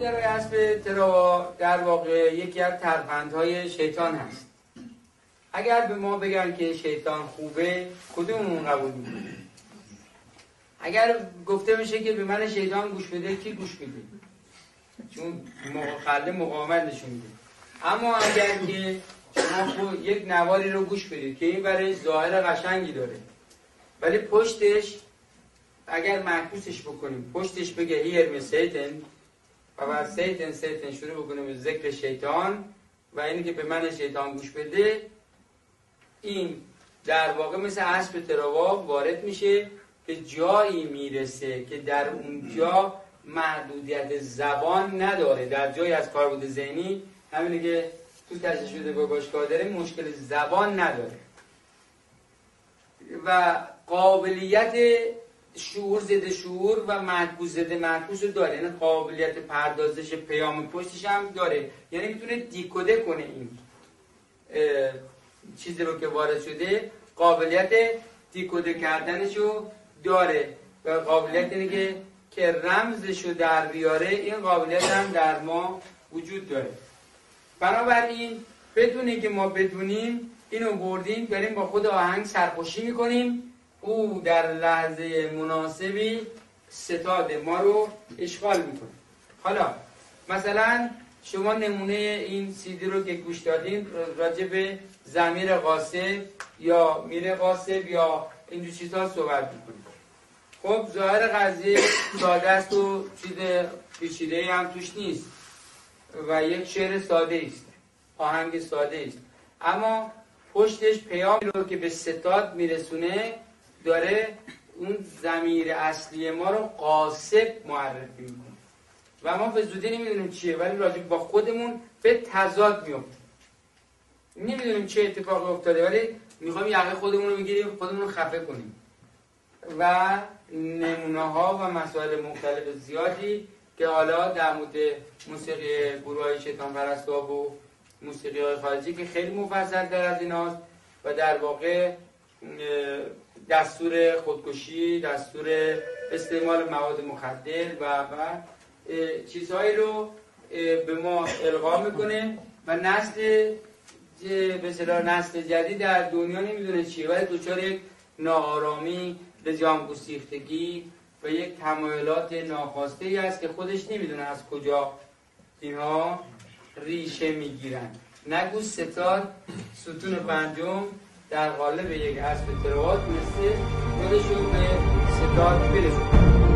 در اسب تراوا در واقع یکی از ترفندهای شیطان هست. اگر به ما بگن که شیطان خوبه کدوممون قبول اگر گفته میشه که به من شیطان گوش بده کی گوش میده؟ چون خلده مقاومت نشون میده. اما اگر که شما یک نواری رو گوش بدید که این برای ظاهر قشنگی داره ولی پشتش اگر معکوسش بکنیم پشتش بگه هیر سیتن و بعد سیتن سیتن شروع بکنیم به ذکر شیطان و اینی که به من شیطان گوش بده این در واقع مثل اسب تراوا وارد میشه به جایی می‌رسه که در اونجا محدودیت زبان نداره. در جایی از کاربرد ذهنی همینه که تو تشکیل شده با باشگاه داره مشکل زبان نداره. و قابلیت شعور زده شعور و معکوس زده معکوس رو داره. یعنی قابلیت پردازش پیام پشتش هم داره. یعنی می‌تونه دیکوده کنه این چیزی رو که وارد شده. قابلیت دیکوده کردنش رو داره. و قابلیت اینه که که رمزش رو در بیاره. این قابلیت هم در ما وجود داره. بنابراین بدونی که ما بدونیم اینو بردیم داریم با خود آهنگ سرخوشی می‌کنیم. او در لحظه مناسبی ستاد ما رو اشغال می‌کنه. حالا مثلا شما نمونه این سیدی رو که گوش دادین راجع به زمیر قاسب یا میر قاسب یا این دو چیزها صحبت می‌کنیم. خب ظاهر قضیه ساده است و چیز پیچیده هم توش نیست و یک شعر ساده است آهنگ ساده است اما پشتش پیام رو که به ستاد میرسونه داره اون زمیر اصلی ما رو قاسب معرفی می‌کنه. و ما به زودی نمی‌دونیم چیه ولی راجع با خودمون به تضاد میفته نمی‌دونیم چه اتفاقی افتاده ولی می‌خوایم یقه خودمون رو بگیریم خودمون رو خفه کنیم. و نمونه ها و مسائل مختلف زیادی که حالا در مورد موسیقی گروه های شیطان پرستاب و موسیقی های خارجی که خیلی مفصل در از ایناست و در واقع دستور خودکشی دستور استعمال مواد مخدر و و چیزهایی رو به ما القا می‌کنه و نسل به نسل جدید در دنیا نمی‌دونه چیه ولی دوچار یک ناآرامی لجام گسیختگی و یک تمایلات ناخواسته ای است که خودش نمی‌دونه از کجا اینها ریشه می‌گیرن. نگو ستاد ستون پنجم. در قالب یک اسب تروات مثل خودش رو به ستاد برسونه